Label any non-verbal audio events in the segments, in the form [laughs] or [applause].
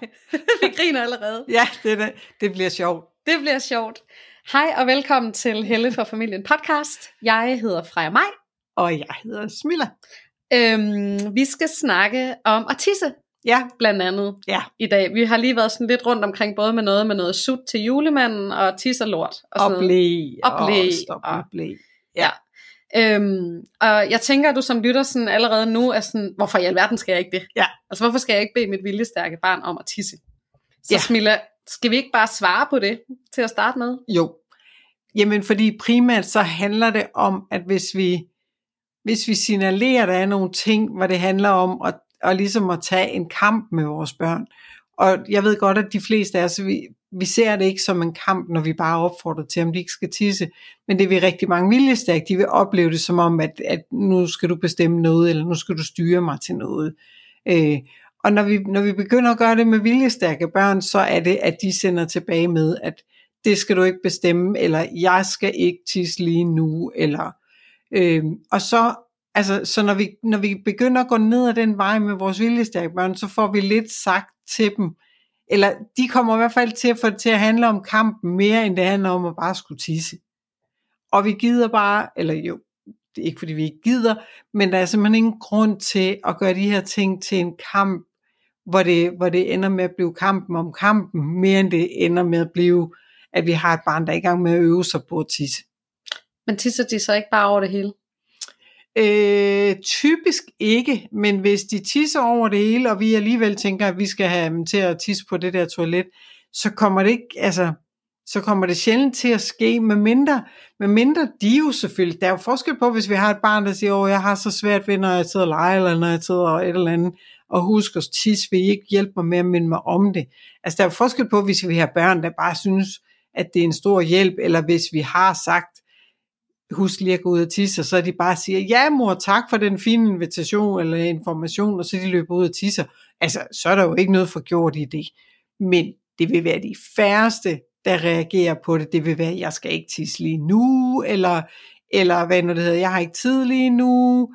[laughs] vi griner allerede. Ja, det, det, det bliver sjovt. Det bliver sjovt. Hej og velkommen til Helle for Familien podcast. Jeg hedder Freja Maj. Og jeg hedder Smilla. Øhm, vi skal snakke om at tisse, Ja, blandt andet, ja. i dag. Vi har lige været sådan lidt rundt omkring, både med noget med noget sut til julemanden, og tis og lort. Og, sådan Og blæ. Og blæ, stop og- med blæ. Ja. Øhm, og jeg tænker, at du som lytter sådan allerede nu er sådan, hvorfor i alverden skal jeg ikke det? Ja. Altså, hvorfor skal jeg ikke bede mit viljestærke barn om at tisse? Så Ja. Smilla, skal vi ikke bare svare på det til at starte med? Jo. Jamen, fordi primært så handler det om, at hvis vi, hvis vi signalerer, at der er nogle ting, hvor det handler om at, at ligesom at tage en kamp med vores børn. Og jeg ved godt, at de fleste af os, vi, vi ser det ikke som en kamp, når vi bare opfordrer til, om de ikke skal tisse. Men det vil rigtig mange viljestærke, de vil opleve det som om, at, at nu skal du bestemme noget, eller nu skal du styre mig til noget. Øh, og når vi, når vi begynder at gøre det med viljestærke børn, så er det, at de sender tilbage med, at det skal du ikke bestemme, eller jeg skal ikke tisse lige nu, eller øh, og så, altså, så når vi, når vi begynder at gå ned ad den vej med vores viljestærke børn, så får vi lidt sagt til dem, eller de kommer i hvert fald til at få det til at handle om kampen mere, end det handler om at bare skulle tisse. Og vi gider bare, eller jo, det er ikke fordi vi ikke gider, men der er simpelthen ingen grund til at gøre de her ting til en kamp, hvor det, hvor det ender med at blive kampen om kampen, mere end det ender med at blive, at vi har et barn, der er i gang med at øve sig på at tisse. Men tisser de så ikke bare over det hele? Øh, typisk ikke, men hvis de tisser over det hele, og vi alligevel tænker, at vi skal have dem til at tisse på det der toilet, så kommer det ikke, altså, så kommer det sjældent til at ske, med mindre, med mindre de jo selvfølgelig, der er jo forskel på, hvis vi har et barn, der siger, åh, jeg har så svært ved, når jeg sidder og leger, eller når jeg sidder og et eller andet, og husk at tisse, vil I ikke hjælpe mig med at minde mig om det? Altså, der er jo forskel på, hvis vi har børn, der bare synes, at det er en stor hjælp, eller hvis vi har sagt, husk lige at gå ud og tisse, og så de bare siger, ja mor, tak for den fine invitation eller information, og så de løber ud og tisser. Altså, så er der jo ikke noget for gjort i det. Men det vil være de færreste, der reagerer på det. Det vil være, jeg skal ikke tisse lige nu, eller, eller hvad nu det hedder, jeg har ikke tid lige nu,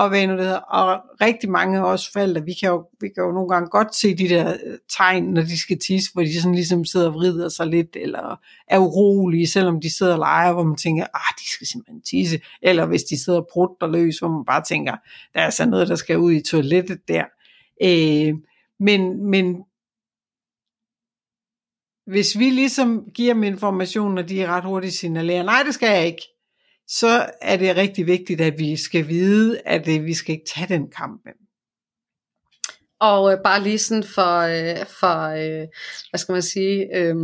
og hvad nu det hedder. Og rigtig mange af os forældre, vi kan, jo, vi kan jo nogle gange godt se de der øh, tegn, når de skal tisse, hvor de sådan ligesom sidder og vrider sig lidt, eller er urolige, selvom de sidder og leger, hvor man tænker, ah, de skal simpelthen tisse. Eller hvis de sidder og prutter løs, hvor man bare tænker, der er altså noget, der skal ud i toilettet der. Øh, men, men hvis vi ligesom giver dem information, og de er ret hurtigt signalerer, nej, det skal jeg ikke, så er det rigtig vigtigt, at vi skal vide, at øh, vi skal ikke tage den kamp med. Og øh, bare lige sådan for, øh, for øh, hvad skal man sige, øh,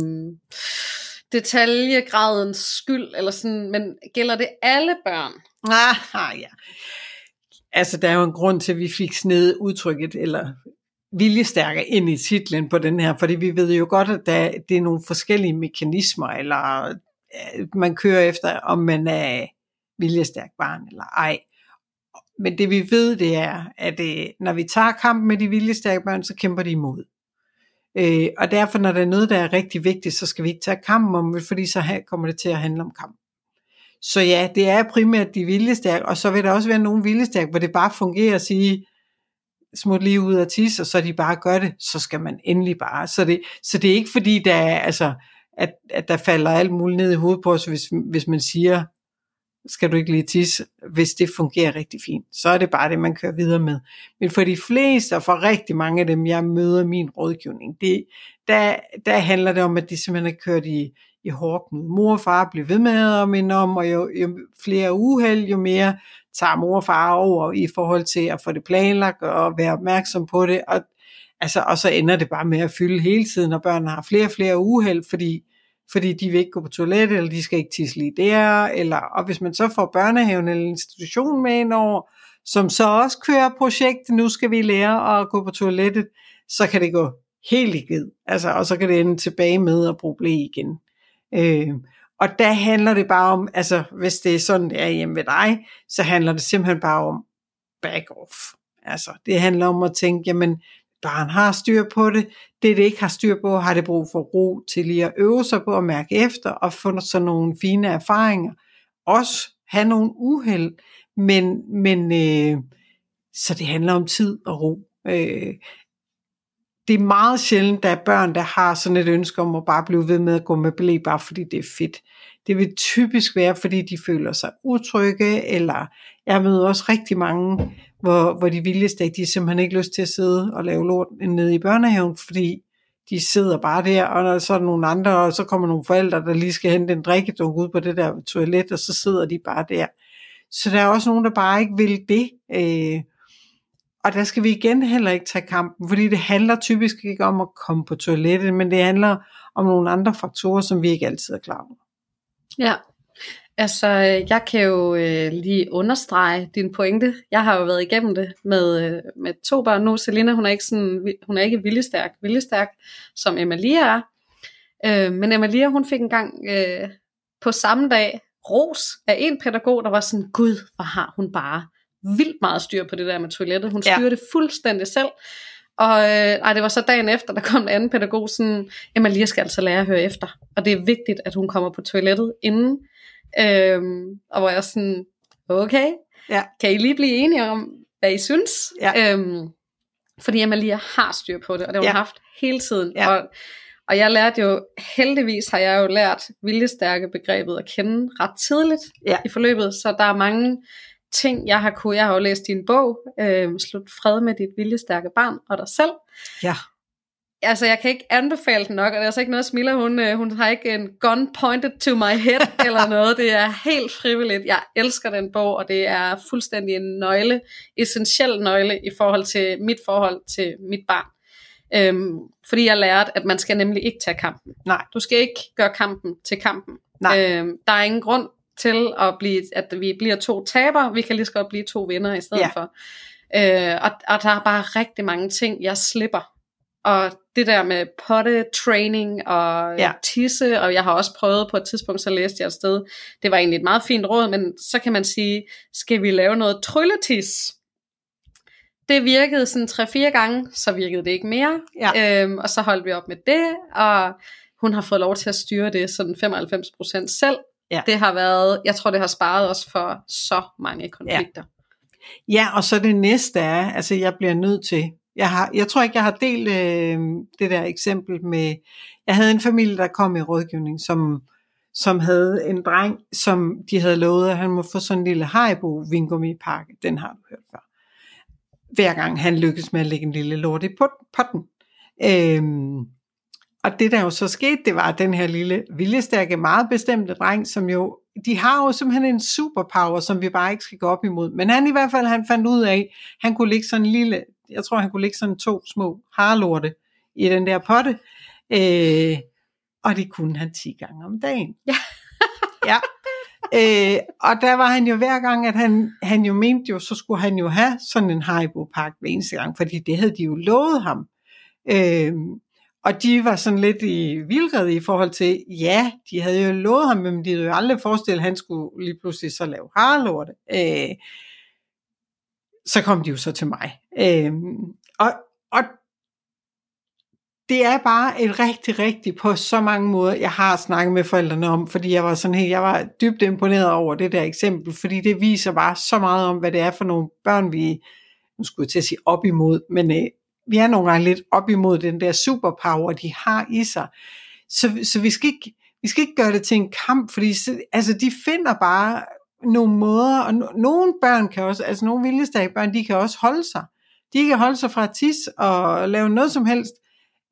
detaljegradens skyld, eller sådan, men gælder det alle børn? Ah, ja. Altså, der er jo en grund til, at vi fik sned udtrykket, eller viljestærker ind i titlen på den her, fordi vi ved jo godt, at der, det er nogle forskellige mekanismer, eller øh, man kører efter, om man er viljestærk barn eller ej. Men det vi ved, det er, at øh, når vi tager kampen med de viljestærke børn, så kæmper de imod. Øh, og derfor, når der er noget, der er rigtig vigtigt, så skal vi ikke tage kampen om det, fordi så her kommer det til at handle om kamp. Så ja, det er primært de viljestærke, og så vil der også være nogle viljestærke, hvor det bare fungerer at sige, smut lige ud af tis, og så de bare gør det, så skal man endelig bare. Så det, så det er ikke fordi, der er, altså, at, at der falder alt muligt ned i hovedet på os, hvis, hvis man siger, skal du ikke lige tisse, hvis det fungerer rigtig fint. Så er det bare det, man kører videre med. Men for de fleste, og for rigtig mange af dem, jeg møder i min rådgivning, det, der, der handler det om, at de simpelthen er kørt i, i hårdknud. Mor og far bliver ved med at minde om, og jo, jo flere uheld, jo mere tager mor og far over i forhold til at få det planlagt og være opmærksom på det. Og, altså, og så ender det bare med at fylde hele tiden, og børnene har flere og flere uheld, fordi fordi de vil ikke gå på toilettet, eller de skal ikke tisse lige der, eller, og hvis man så får børnehaven eller institutionen med ind over, som så også kører projektet, nu skal vi lære at gå på toilettet, så kan det gå helt i ged, altså, og så kan det ende tilbage med at bruge blæ igen. Øh, og der handler det bare om, altså hvis det er sådan, det er hjemme ved dig, så handler det simpelthen bare om back off. Altså, det handler om at tænke, jamen, barn har styr på det. Det, det ikke har styr på, har det brug for ro til lige at øve sig på at mærke efter og få sådan nogle fine erfaringer. Også have nogle uheld, men, men øh, så det handler om tid og ro. Øh, det er meget sjældent, der er børn, der har sådan et ønske om at bare blive ved med at gå med blæ, bare fordi det er fedt. Det vil typisk være, fordi de føler sig utrygge, eller jeg møder også rigtig mange, hvor, hvor de vildeste, de simpelthen ikke lyst til at sidde og lave lort nede i børnehaven, fordi de sidder bare der, og så er der nogle andre, og så kommer nogle forældre, der lige skal hente en drikkedunk ud på det der toilet, og så sidder de bare der. Så der er også nogen, der bare ikke vil det. Øh, og der skal vi igen heller ikke tage kampen, fordi det handler typisk ikke om at komme på toilettet, men det handler om nogle andre faktorer, som vi ikke altid er klar over. Ja, altså jeg kan jo øh, lige understrege din pointe. Jeg har jo været igennem det med, øh, med to børn nu. Selina, hun er ikke, sådan, hun er ikke viljestærk, viljestærk, som Emalia er. Øh, men Emalia, hun fik engang øh, på samme dag ros af en pædagog, der var sådan, gud, hvor har hun bare vildt meget styr på det der med toilettet. Hun styrer ja. det fuldstændig selv. Og øh, ej, det var så dagen efter, der kom en anden pædagog sådan, Emalia skal altså lære at høre efter. Og det er vigtigt, at hun kommer på toilettet inden. Øhm, og hvor jeg sådan, okay, ja. kan I lige blive enige om, hvad I synes? Ja. Øhm, fordi Amalia har styr på det, og det har hun ja. haft hele tiden. Ja. Og, og jeg lærte jo, heldigvis har jeg jo lært viljestærke begrebet at kende ret tidligt ja. i forløbet, så der er mange ting, jeg har kunne. Jeg har jo læst din bog, øh, Slut fred med dit viljestærke barn og dig selv. Ja. Altså, jeg kan ikke anbefale den nok, og det er altså ikke noget, Smilla, hun, øh, hun har ikke en gun pointed to my head [laughs] eller noget. Det er helt frivilligt. Jeg elsker den bog, og det er fuldstændig en nøgle, essentiel nøgle i forhold til mit forhold til mit barn. Øhm, fordi jeg lærte, at man skal nemlig ikke tage kampen. Nej. Du skal ikke gøre kampen til kampen. Nej. Øhm, der er ingen grund til at, blive, at vi bliver to taber, vi kan lige så godt blive to vinder i stedet ja. for. Øh, og, og der er bare rigtig mange ting, jeg slipper. Og det der med potte training og ja. tisse, og jeg har også prøvet på et tidspunkt, så læste jeg et sted, det var egentlig et meget fint råd, men så kan man sige, skal vi lave noget trylletis? Det virkede sådan 3-4 gange, så virkede det ikke mere, ja. øhm, og så holdt vi op med det, og hun har fået lov til at styre det sådan 95% selv, Ja. Det har været, jeg tror det har sparet os for så mange konflikter. Ja, ja og så det næste er, altså jeg bliver nødt til, jeg, har, jeg tror ikke jeg har delt øh, det der eksempel med, jeg havde en familie der kom i rådgivning, som, som havde en dreng, som de havde lovet, at han må få sådan en lille Haribo vingummi pakke, den har du hørt før. Hver gang han lykkedes med at lægge en lille lort i potten. Øhm, og det der jo så skete, det var, den her lille viljestærke, meget bestemte dreng, som jo, de har jo simpelthen en superpower, som vi bare ikke skal gå op imod. Men han i hvert fald, han fandt ud af, han kunne lægge sådan en lille, jeg tror han kunne ligge sådan to små harlorte i den der potte. Øh, og det kunne han 10 gange om dagen. Ja. ja. Øh, og der var han jo hver gang, at han, han jo mente jo, så skulle han jo have sådan en Haribo-pakke hver eneste gang, fordi det havde de jo lovet ham. Øh, og de var sådan lidt i vildred i forhold til, ja, de havde jo lovet ham, men de havde jo aldrig forestillet, at han skulle lige pludselig så lave harlorte. Øh, så kom de jo så til mig. Øh, og, og det er bare et rigtig, rigtig på så mange måder, jeg har snakket med forældrene om, fordi jeg var sådan helt, jeg var dybt imponeret over det der eksempel, fordi det viser bare så meget om, hvad det er for nogle børn, vi, nu skulle jeg til at sige op imod, men øh, vi er nogle gange lidt op imod den der superpower, de har i sig. Så, så vi, skal ikke, vi skal ikke gøre det til en kamp, fordi altså, de finder bare nogle måder, og no, nogle børn kan også, altså nogle viljestærke børn, de kan også holde sig. De kan holde sig fra at tisse og lave noget som helst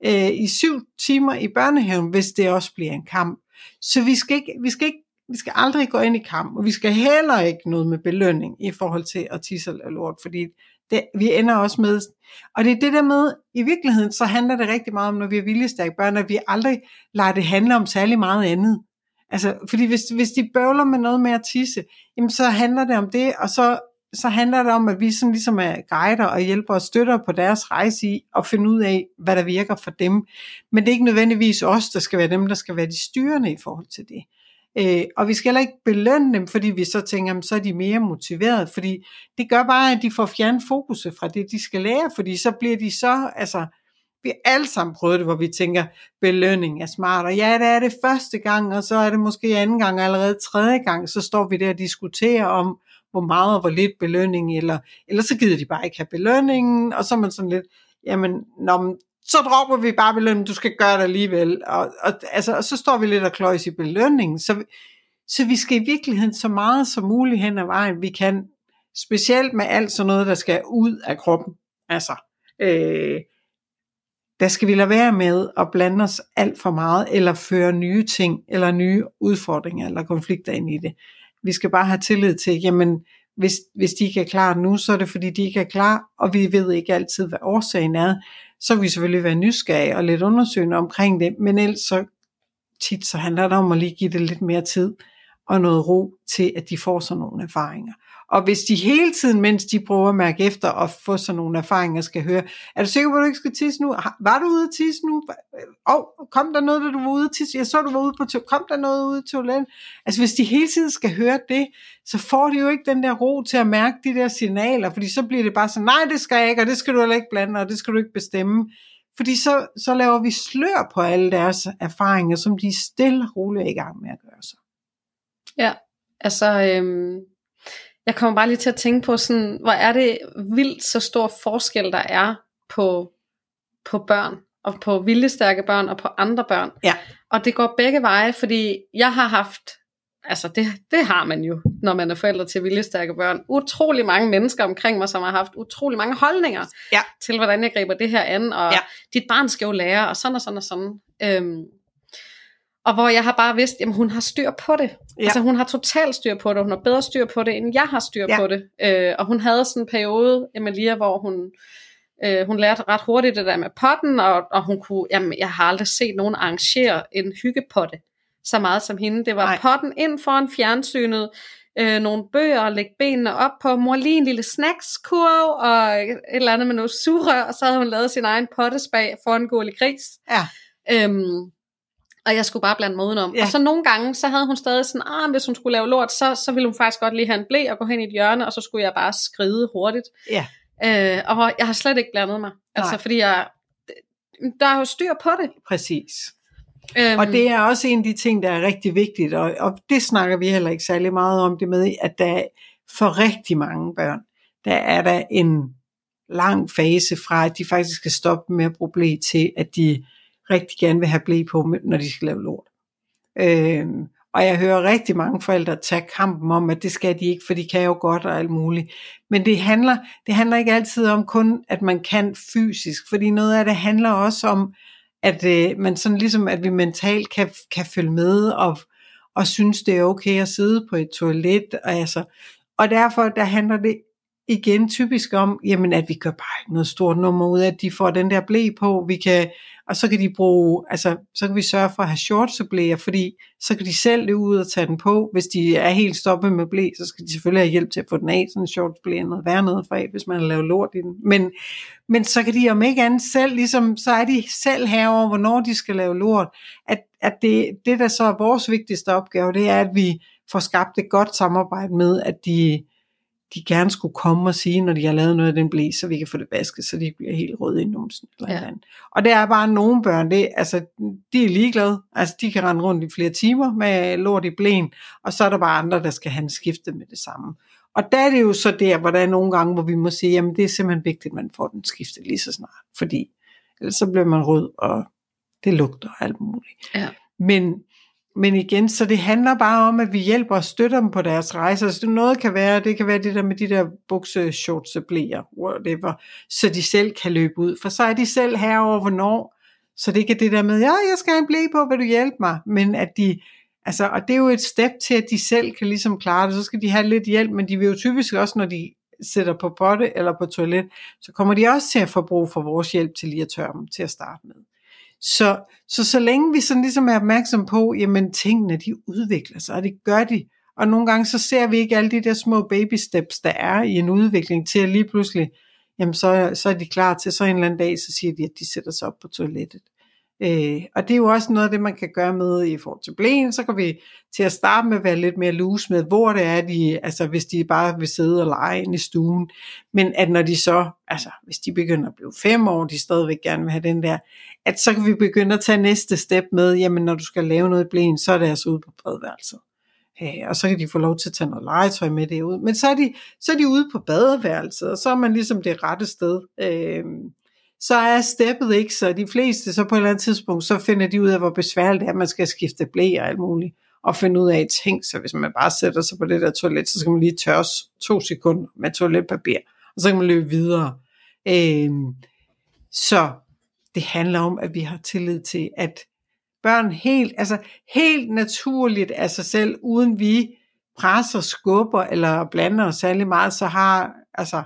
øh, i syv timer i børnehaven, hvis det også bliver en kamp. Så vi skal, ikke, vi skal ikke vi skal aldrig gå ind i kamp, og vi skal heller ikke noget med belønning i forhold til at tisse eller lort, fordi det, vi ender også med, og det er det der med, i virkeligheden, så handler det rigtig meget om, når vi er viljestærke børn, at vi aldrig lader det handle om særlig meget andet. Altså, fordi hvis, hvis de bøvler med noget med at tisse, jamen så handler det om det, og så, så handler det om, at vi sådan ligesom er guider og hjælper og støtter på deres rejse i at finde ud af, hvad der virker for dem. Men det er ikke nødvendigvis os, der skal være dem, der skal være de styrende i forhold til det. Øh, og vi skal heller ikke belønne dem, fordi vi så tænker, så er de mere motiveret, fordi det gør bare, at de får fjernet fokuset fra det, de skal lære, fordi så bliver de så, altså, vi har alle sammen prøvet det, hvor vi tænker, belønning er smart, og ja, det er det første gang, og så er det måske anden gang, og allerede tredje gang, så står vi der og diskuterer om, hvor meget og hvor lidt belønning, eller, eller så gider de bare ikke have belønningen, og så er man sådan lidt, jamen, når man, så dropper vi bare belønningen, du skal gøre det alligevel. Og, og, altså, og så står vi lidt og kløjs i belønningen. Så, så vi skal i virkeligheden så meget som muligt hen ad vejen, vi kan, specielt med alt sådan noget, der skal ud af kroppen. Altså, øh, der skal vi lade være med at blande os alt for meget, eller føre nye ting, eller nye udfordringer, eller konflikter ind i det. Vi skal bare have tillid til, jamen, hvis, hvis de ikke er klar nu, så er det fordi, de ikke er klar, og vi ved ikke altid, hvad årsagen er. Så vil vi selvfølgelig være nysgerrige og lidt undersøgende omkring det, men ellers så tit så handler det om at lige give det lidt mere tid og noget ro til, at de får sådan nogle erfaringer. Og hvis de hele tiden, mens de prøver at mærke efter og få sådan nogle erfaringer, skal høre, er du sikker på, at du ikke skal tisse nu? Var du ude at tisse nu? Og oh, kom der noget, da du var ude at tisse? Jeg så, du var ude på to- Kom der noget ude i toilettet? Altså hvis de hele tiden skal høre det, så får de jo ikke den der ro til at mærke de der signaler, fordi så bliver det bare sådan, nej, det skal jeg ikke, og det skal du heller ikke blande, og det skal du ikke bestemme. Fordi så, så laver vi slør på alle deres erfaringer, som de stille og roligt er i gang med at. Ja, altså øhm, jeg kommer bare lige til at tænke på sådan, hvor er det vildt så stor forskel der er på, på børn, og på viljestærke børn og på andre børn. Ja. Og det går begge veje, fordi jeg har haft, altså det, det har man jo, når man er forældre til viljestærke børn, utrolig mange mennesker omkring mig, som har haft utrolig mange holdninger Ja. til, hvordan jeg griber det her an, og Ja. dit barn skal jo lære, og sådan og sådan og sådan. Øhm, og hvor jeg har bare vidst, at hun har styr på det. Ja. Altså hun har totalt styr på det, hun har bedre styr på det, end jeg har styr Ja. på det. Øh, og hun havde sådan en periode, Emilia, hvor hun, øh, hun lærte ret hurtigt det der med potten, og, og hun kunne, jamen jeg har aldrig set nogen arrangere en hyggepotte så meget som hende. Det var Nej. Potten ind foran fjernsynet, øh, nogle bøger og lægge benene op på, mor lige en lille snackskurv, og et eller andet med noget surrør, og så havde hun lavet sin egen pottespag foran Gurli Gris. Ja. Øhm, og jeg skulle bare blande mig udenom. Ja. Og så nogle gange, så havde hun stadig sådan, ah, hvis hun skulle lave lort, så, så ville hun faktisk godt lige have en blæ og gå hen i et hjørne, og så skulle jeg bare skride hurtigt. Ja. Øh, og jeg har slet ikke blandet mig. Altså, Nej. fordi jeg, der er jo styr på det. Præcis. Øhm, Og det er også en af de ting, der er rigtig vigtigt, og, og det snakker vi heller ikke særlig meget om det med, at der er for rigtig mange børn, der er der en lang fase fra, at de faktisk skal stoppe med at bruge blæ til, at de rigtig gerne vil have blæ på, når de skal lave lort. Øhm, og jeg hører rigtig mange forældre tage kampen om, at det skal de ikke, for de kan jo godt og alt muligt. Men det handler, det handler ikke altid om kun, at man kan fysisk, fordi noget af det handler også om, at øh, man sådan ligesom, at vi mentalt kan, kan følge med og, og synes, det er okay at sidde på et toilet. Og, altså, og derfor der handler det igen typisk om, jamen at vi gør bare ikke noget stort nummer ud af, at de får den der blæ på, vi kan, og så kan de bruge, altså så kan vi sørge for at have shortseblæer, fordi så kan de selv løbe ud og tage den på. Hvis de er helt stoppet med blæ, så skal de selvfølgelig have hjælp til at få den af, sådan en shortsblæ er noget værre noget for af, hvis man har lavet lort i den. Men, men så kan de om ikke andet selv, ligesom, så er de selv herover, hvornår de skal lave lort. At, at det, det, der så er vores vigtigste opgave, det er, at vi får skabt et godt samarbejde med, at de, de gerne skulle komme og sige, når de har lavet noget af den blæ, så vi kan få det vasket, så de bliver helt røde i numsen. Eller Ja. andet. Og der er bare nogle børn, det, altså, de er ligeglade. Altså, de kan rende rundt i flere timer med lort i blæen, og så er der bare andre, der skal have en skifte med det samme. Og der er det jo så der, hvor der er nogle gange, hvor vi må sige, jamen det er simpelthen vigtigt, at man får den skiftet lige så snart, fordi ellers så bliver man rød, og det lugter og alt muligt. Ja. Men, men igen, så det handler bare om, at vi hjælper og støtter dem på deres rejser. Så altså, noget kan være, det kan være det der med de der bukse, shorts, blæer, whatever, så de selv kan løbe ud. For så er de selv herover, hvornår. Så det ikke er det der med, ja, jeg skal have en blæ på, vil du hjælpe mig? Men at de, altså, og det er jo et step til, at de selv kan ligesom klare det. Så skal de have lidt hjælp, men de vil jo typisk også, når de sætter på potte eller på toilet, så kommer de også til at få brug for vores hjælp til lige at tørre dem til at starte med. Så, så så længe vi sådan ligesom er opmærksom på, jamen tingene de udvikler sig, og det gør de. Og nogle gange så ser vi ikke alle de der små baby steps, der er i en udvikling til at lige pludselig, jamen så, så er de klar til, så en eller anden dag, så siger de, at de sætter sig op på toilettet. Øh, og det er jo også noget af det, man kan gøre med i forhold til blæen. Så kan vi til at starte med være lidt mere loose med, hvor det er, de, altså hvis de bare vil sidde og lege ind i stuen. Men at når de så, altså hvis de begynder at blive fem år, de stadigvæk gerne vil have den der, at så kan vi begynde at tage næste step med, jamen når du skal lave noget i blæen, så er det altså ude på badeværelset. Øh, og så kan de få lov til at tage noget legetøj med det ud. Men så er, de, så er de ude på badeværelset, og så er man ligesom det rette sted. Øh, så er steppet ikke, så de fleste, så på et eller andet tidspunkt, så finder de ud af, hvor besværligt det er, at man skal skifte blæ og alt muligt, og finde ud af, ting, så hvis man bare sætter sig på det der toilet, så skal man lige tørre to sekunder med toiletpapir, og så kan man løbe videre. Øhm, så det handler om, at vi har tillid til, at børn helt, altså helt naturligt af sig selv, uden vi presser, skubber eller blander os særlig meget, så har, altså,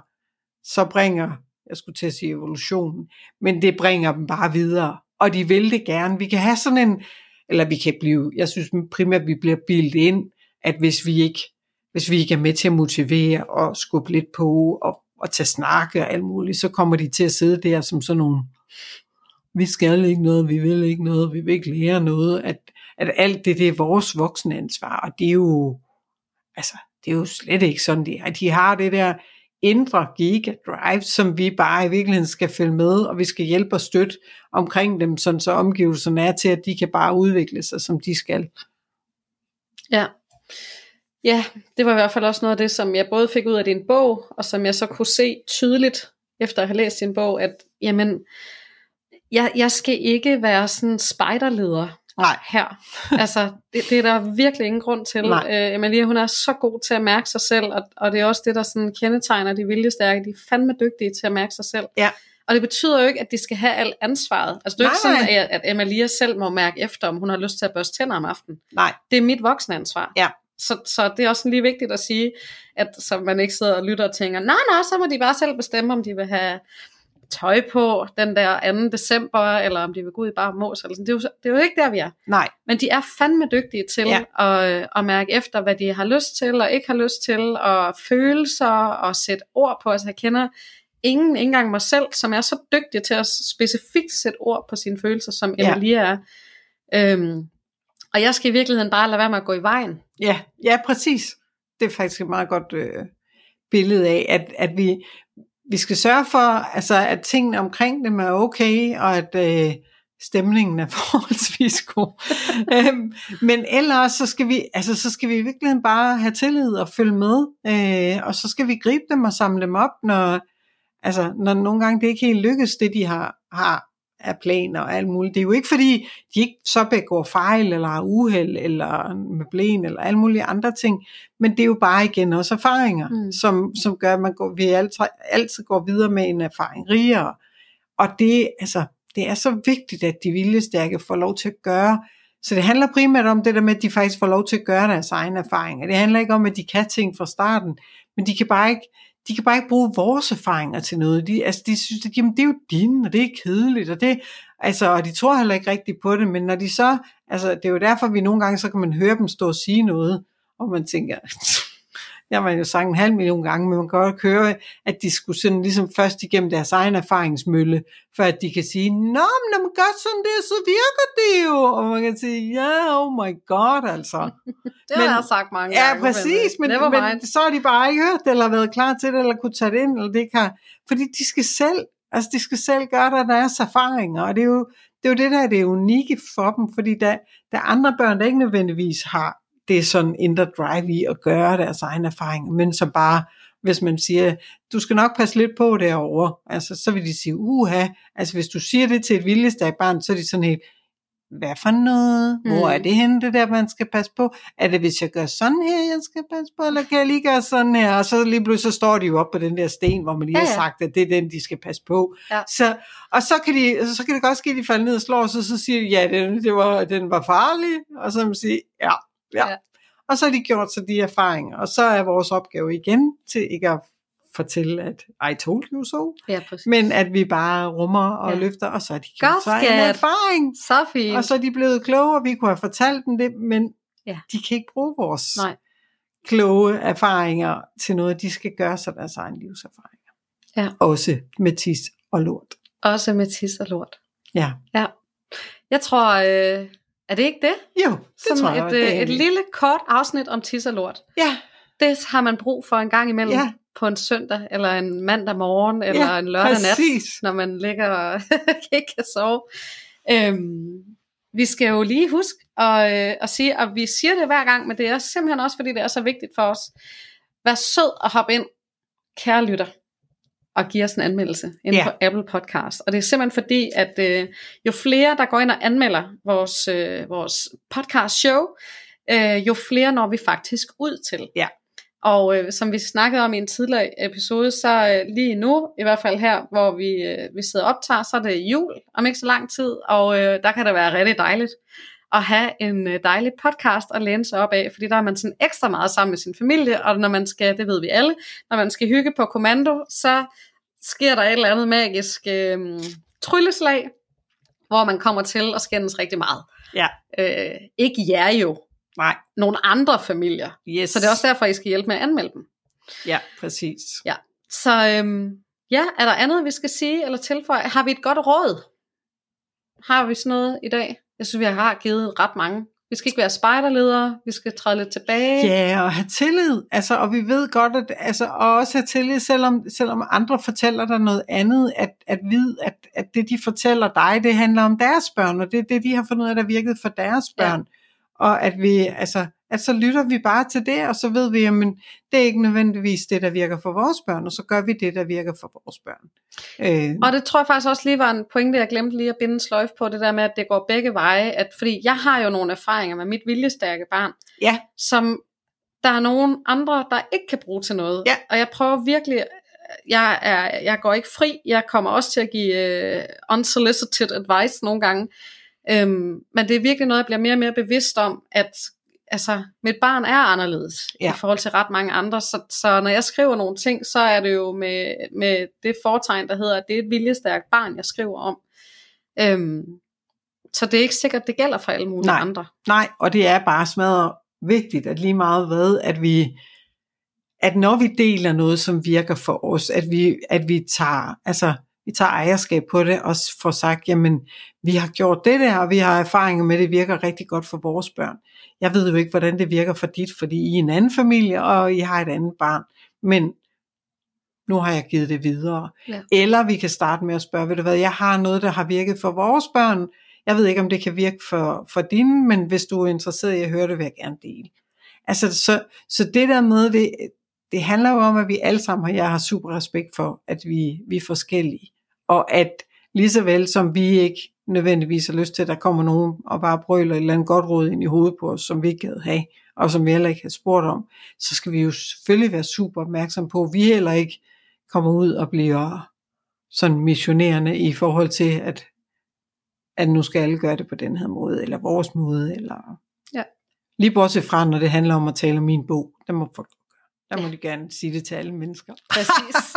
så bringer, jeg skulle til at sige evolutionen, men det bringer dem bare videre, og de vil det gerne. Vi kan have sådan en, eller vi kan blive, jeg synes primært, vi bliver bildt ind, at hvis vi ikke, hvis vi ikke er med til at motivere og skubbe lidt på og, og tage snakke og alt muligt, så kommer de til at sidde der som sådan nogle, vi skal ikke noget, vi vil ikke noget, vi vil ikke lære noget, at, at alt det, det er vores voksne ansvar, og det er jo, altså, det er jo slet ikke sådan, det er. De har det der indre giga drive, som vi bare i virkeligheden skal følge med, og vi skal hjælpe og støtte omkring dem, sådan så omgivelserne er til, at de kan bare udvikle sig, som de skal. Ja. Ja, det var i hvert fald også noget af det, som jeg både fik ud af din bog, og som jeg så kunne se tydeligt, efter at have læst din bog, at jamen, jeg, jeg skal ikke være sådan spejderleder Nej. her. [laughs] Altså, det, det er der virkelig ingen grund til. Øh, Emilia, hun er så god til at mærke sig selv, og, og det er også det, der sådan kendetegner de viljestærke. De er fandme dygtige til at mærke sig selv. Ja. Og det betyder jo ikke, at de skal have alt ansvaret. Altså det er jo ikke sådan, at, at Emilia selv må mærke efter, om hun har lyst til at børste tænder om aftenen. Nej. Det er mit voksne ansvar. Ja. Så, så det er også lige vigtigt at sige, at så man ikke sidder og lytter og tænker, nej, nej, så må de bare selv bestemme, om de vil have tøj på den der 2. december, eller om de vil gå ud i bare mås. Eller sådan. Det, er jo, det er jo ikke der, vi er. Nej. Men de er fandme dygtige til Ja. at, at mærke efter, hvad de har lyst til, og ikke har lyst til, og følelser, og sætte ord på. Altså jeg kender ingen, ikke engang mig selv, som er så dygtig til at specifikt sætte ord på sine følelser, som Ja. Emilia er. Øhm, og jeg skal i virkeligheden bare lade være med at gå i vejen. Ja, ja, præcis. Det er faktisk et meget godt øh, billede af, at, at vi, vi skal sørge for, altså, at tingene omkring dem er okay, og at øh, stemningen er [laughs] forholdsvis god. øhm, men ellers så skal vi, altså, så skal vi i virkeligheden bare have tillid og følge med, øh, og så skal vi gribe dem og samle dem op, når, altså, når nogle gange det ikke helt lykkes, det de har, har af planer og alt muligt. Det er jo ikke fordi, de ikke så begår fejl, eller har uheld, eller med blæn, eller alle mulige andre ting, men det er jo bare igen også erfaringer, mm. som, som gør, at man går, vi altid, altid går videre med en erfaring rigere. Og det, altså, det er så vigtigt, at de viljestærke får lov til at gøre. Så det handler primært om det der med, at de faktisk får lov til at gøre deres egne erfaringer. Det handler ikke om, at de kan ting fra starten, men de kan bare ikke, de kan bare ikke bruge vores erfaringer til noget. De, altså, de synes, at jamen, det er jo dine, og det er kedeligt, og det, altså, og de tror heller ikke rigtigt på det, men når de så, altså, det er jo derfor, vi nogle gange, så kan man høre dem stå og sige noget, og man tænker, [laughs] jeg har jo sagt en halv million gange, men man kan godt høre, at de skulle sådan ligesom først igennem deres egen erfaringsmølle, for at de kan sige, Nå, men når man gør sådan det, så virker det jo, og man kan sige, ja, yeah, oh my god, altså. [laughs] Det Men- har jeg sagt mange Ja, gange. præcis, men, never men mind. så har de bare ikke hørt det, eller været klar til det, eller kunne tage det ind, eller det har, fordi de skal selv, altså de skal selv gøre der deres erfaringer, og det er jo det, er jo det der, det er unikke for dem, fordi der, der er andre børn, der ikke nødvendigvis har det sådan indre drive i at gøre deres egne erfaringer, men så bare, hvis man siger, du skal nok passe lidt på derovre, altså så vil de sige, uha, altså hvis du siger det til et viljestærkt barn, så er de sådan helt, hvad for noget? Hvor Mm. er det henne, det der, man skal passe på? Er det, hvis jeg gør sådan her, jeg skal passe på, eller kan jeg lige gøre sådan her? Og så lige pludselig så står de jo op på den der sten, hvor man lige Ja, har ja. sagt, at det er den, de skal passe på. Ja. Så, og så kan, de, så kan det godt ske, at de falder ned og slår sig, så siger de, ja, den, det var, den var farlig. Og så man sige, ja, ja. Ja. Og så har de gjort sig de erfaringer. Og så er vores opgave igen til ikke at fortælle, at I told you so, Ja, præcis. men at vi bare rummer og Ja. løfter, og så er de gjort sig en erfaring. Så fint. Og så er de blevet klogere, vi kunne have fortalt dem det, men ja. de kan ikke bruge vores Nej. kloge erfaringer til noget, de skal gøre sig deres egen livserfaringer. Ja. Også med tis og lort. Også med tis og lort. Ja, Ja. Jeg tror, øh, er det ikke det? jo, det Sådan tror jeg. et, det er øh, et lille kort afsnit om tis og lort. Ja, Det har man brug for en gang imellem Ja. på en søndag, eller en mandag morgen, eller Ja, en lørdag nat, præcis. når man ligger og [laughs] ikke kan sove. Øhm, vi skal jo lige huske at, øh, at sige, og vi siger det hver gang, men det er simpelthen også, fordi det er så vigtigt for os. Vær sød og hop ind, kære lytter. Og give os en anmeldelse inde Ja. på Apple Podcast. Og det er simpelthen fordi, at øh, jo flere, der går ind og anmelder vores, øh, vores podcast show, øh, jo flere når vi faktisk ud til. Ja. Og øh, som vi snakkede om i en tidligere episode, så øh, lige nu, i hvert fald her, hvor vi, øh, vi sidder og optager, så er det jul om ikke så lang tid, og øh, der kan det være rigtig dejligt at have en øh, dejlig podcast at læne sig op af, fordi der er man sådan ekstra meget sammen med sin familie, og når man skal, det ved vi alle, når man skal hygge på kommando, så sker der et eller andet magisk øh, trylleslag, hvor man kommer til at skændes rigtig meget. Ja. Øh, ikke jer jo, Nej. nogle andre familier. Yes. Så det er også derfor, I skal hjælpe med at anmelde dem. Ja, præcis. Så øhm, ja, er der andet, vi skal sige eller tilføje? Har vi et godt råd? Har vi sådan noget i dag? Jeg synes, vi har givet ret mange. Vi skal ikke være spejderledere, vi skal træde lidt tilbage. Ja, og have tillid. Altså, og vi ved godt, at altså, og også have tillid, selvom, selvom andre fortæller dig noget andet, at, at vide, at, at det de fortæller dig, det handler om deres børn, og det er det, de har fundet ud af, der virkede for deres børn. Ja. Og at vi, altså, at så lytter vi bare til det, og så ved vi, at det er ikke nødvendigvis det, der virker for vores børn, og så gør vi det, der virker for vores børn. Øh, Og det tror jeg faktisk også lige var en pointe, jeg glemte lige at binde en sløjf på, det der med, at det går begge veje. At, fordi jeg har jo nogle erfaringer med mit viljestærke barn, ja, som der er nogen andre, der ikke kan bruge til noget. Ja. Og jeg prøver virkelig, jeg, er, jeg går ikke fri, jeg kommer også til at give uh, unsolicited advice nogle gange. Um, men det er virkelig noget, jeg bliver mere og mere bevidst om, at altså, mit barn er anderledes Ja. i forhold til ret mange andre. Så, så når jeg skriver nogle ting, så er det jo med, med det foretegn, der hedder, at det er et viljestærkt barn, jeg skriver om. Um, så det er ikke sikkert, det gælder for alle mulige Nej. andre. Nej, og det er bare smadret vigtigt, at lige meget hvad, at vi, at når vi deler noget, som virker for os, at vi, at vi tager, altså, vi tager ejerskab på det, og får sagt, jamen, vi har gjort det der, og vi har erfaringer med, at det virker rigtig godt for vores børn. Jeg ved jo ikke, hvordan det virker for dit, fordi I er en anden familie, og I har et andet barn. Men nu har jeg givet det videre. Ja. Eller vi kan starte med at spørge, ved du hvad, jeg har noget, der har virket for vores børn, jeg ved ikke, om det kan virke for, for dine, men hvis du er interesseret i at høre det, vil jeg gerne dele. Altså, så, så det der med, det, det handler jo om, at vi alle sammen, og jeg har super respekt for, at vi, vi er forskellige. Og at lige så vel som vi ikke nødvendigvis har lyst til, at der kommer nogen og bare brøler et eller andet godt råd ind i hovedet på os, som vi ikke gad have, og som vi heller ikke har spurgt om, så skal vi jo selvfølgelig være super opmærksom på, at vi heller ikke kommer ud og bliver sådan missionerende i forhold til, at at nu skal alle gøre det på den her måde, eller vores måde, eller... Ja. Lige bortset fra, når det handler om at tale om min bog, der må folk der må Ja. de gerne sige det til alle mennesker. [laughs] Præcis.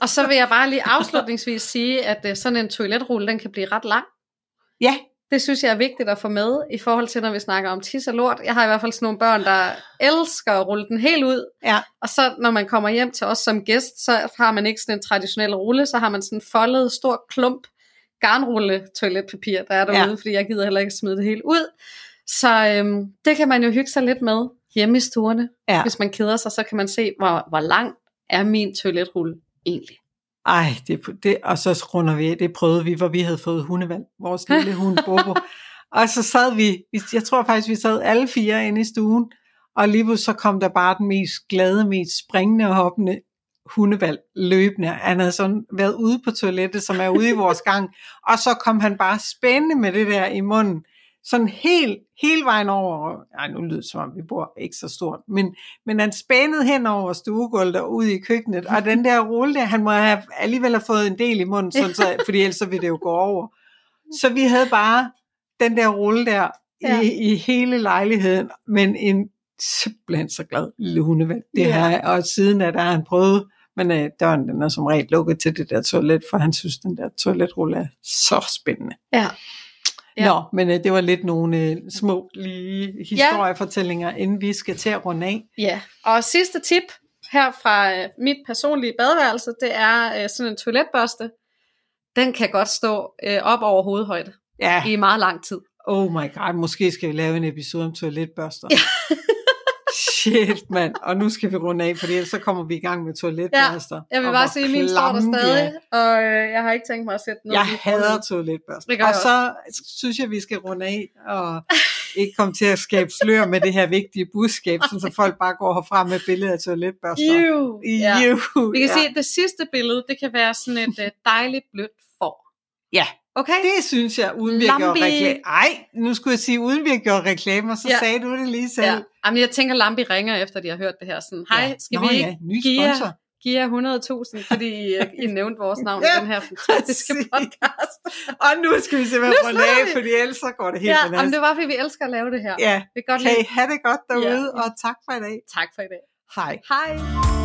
og så vil jeg bare lige afslutningsvis sige, at øh, sådan en toiletrulle, den kan blive ret lang. Ja, Det synes jeg er vigtigt at få med, i forhold til, når vi snakker om tis og lort. Jeg har i hvert fald sådan nogle børn, der elsker at rulle den helt ud. ja, Og så når man kommer hjem til os som gæst, så har man ikke sådan en traditionel rulle, så har man sådan en foldet stor klump garnrulle toiletpapir, der er derude, ja. fordi jeg gider heller ikke smide det helt ud. Så øhm, det kan man jo hygge sig lidt med hjemme i stuerne. ja. Hvis man keder sig, så kan man se, hvor, hvor lang er min toiletrulle egentlig. Ej, det, det, og så runder vi af, det prøvede vi, hvor vi havde fået hundevalg, vores lille [laughs] hund Bobo. og så sad vi, jeg tror faktisk, vi sad alle fire inde i stuen, og lige så kom der bare den mest glade, mest springende og hoppende hundevalg løbende. Han havde sådan været ude på toilettet, som er ude i vores [laughs] gang, og så kom han bare spændende med det der i munden. Sådan helt, hele vejen over, ej nu lyder det som om vi bor ikke så stort, men, men han spændede hen over stuegulvet og ud i køkkenet, og den der rulle der, han må have alligevel have fået en del i munden, sådan så, fordi ellers så ville det jo gå over. Så vi havde bare den der rulle der Ja. i, i hele lejligheden, men en simpelthen så glad lille hundevalg. Det Ja. jeg, og siden af, der har han prøvet, men øh, døren den er som regel lukket til det der toilet, for han synes, den der toiletrulle er så spændende. Ja. Ja. Ja. Nå, men øh, det var lidt nogle øh, små lige historiefortællinger, inden vi skal til at runde af. Ja, og sidste tip her fra øh, mit personlige badeværelse, det er øh, sådan en toiletbørste. Den kan godt stå øh, op over hovedhøjde Ja, i meget lang tid. oh my god, måske skal vi lave en episode om toiletbørster. Ja. [laughs] Shit, mand. Og nu skal vi runde af, for ellers så kommer vi i gang med toiletbørster. Jeg vil bare sige, at min står der stadig, og øh, jeg har ikke tænkt mig at sætte noget. Jeg hader toiletbørster. Og så synes jeg, vi skal runde af. Og ikke komme til at skabe slør med det her vigtige budskab, så folk bare går herfra med billeder af toiletbørster. Ew. Ja. Ew, Vi kan ja. se, at det sidste billede, det kan være sådan et øh, dejligt blødt får. Ja. Okay? Det synes jeg, uden vi har gjort Lambi. reklame. Ej, nu skulle jeg sige, uden vi har gjort reklamer, så Ja. ja. sagde du det lige selv. Ja. Jamen, jeg tænker, Lambi ringer efter, de har hørt det her. Sådan, hej, skal Nå, vi ja, ny give jer, give jer 100.000, fordi I, I nævnte vores navn Ja, i den her fantastiske præcis. podcast. [laughs] Og nu skal vi simpelthen prøve vi. fordi ellers så går det helt Ja, jamen, det var, fordi vi elsker at lave det her. Ja, Vi kan godt kan I have det godt derude, Ja. og tak for i dag. Tak for i dag. Hej. Hej.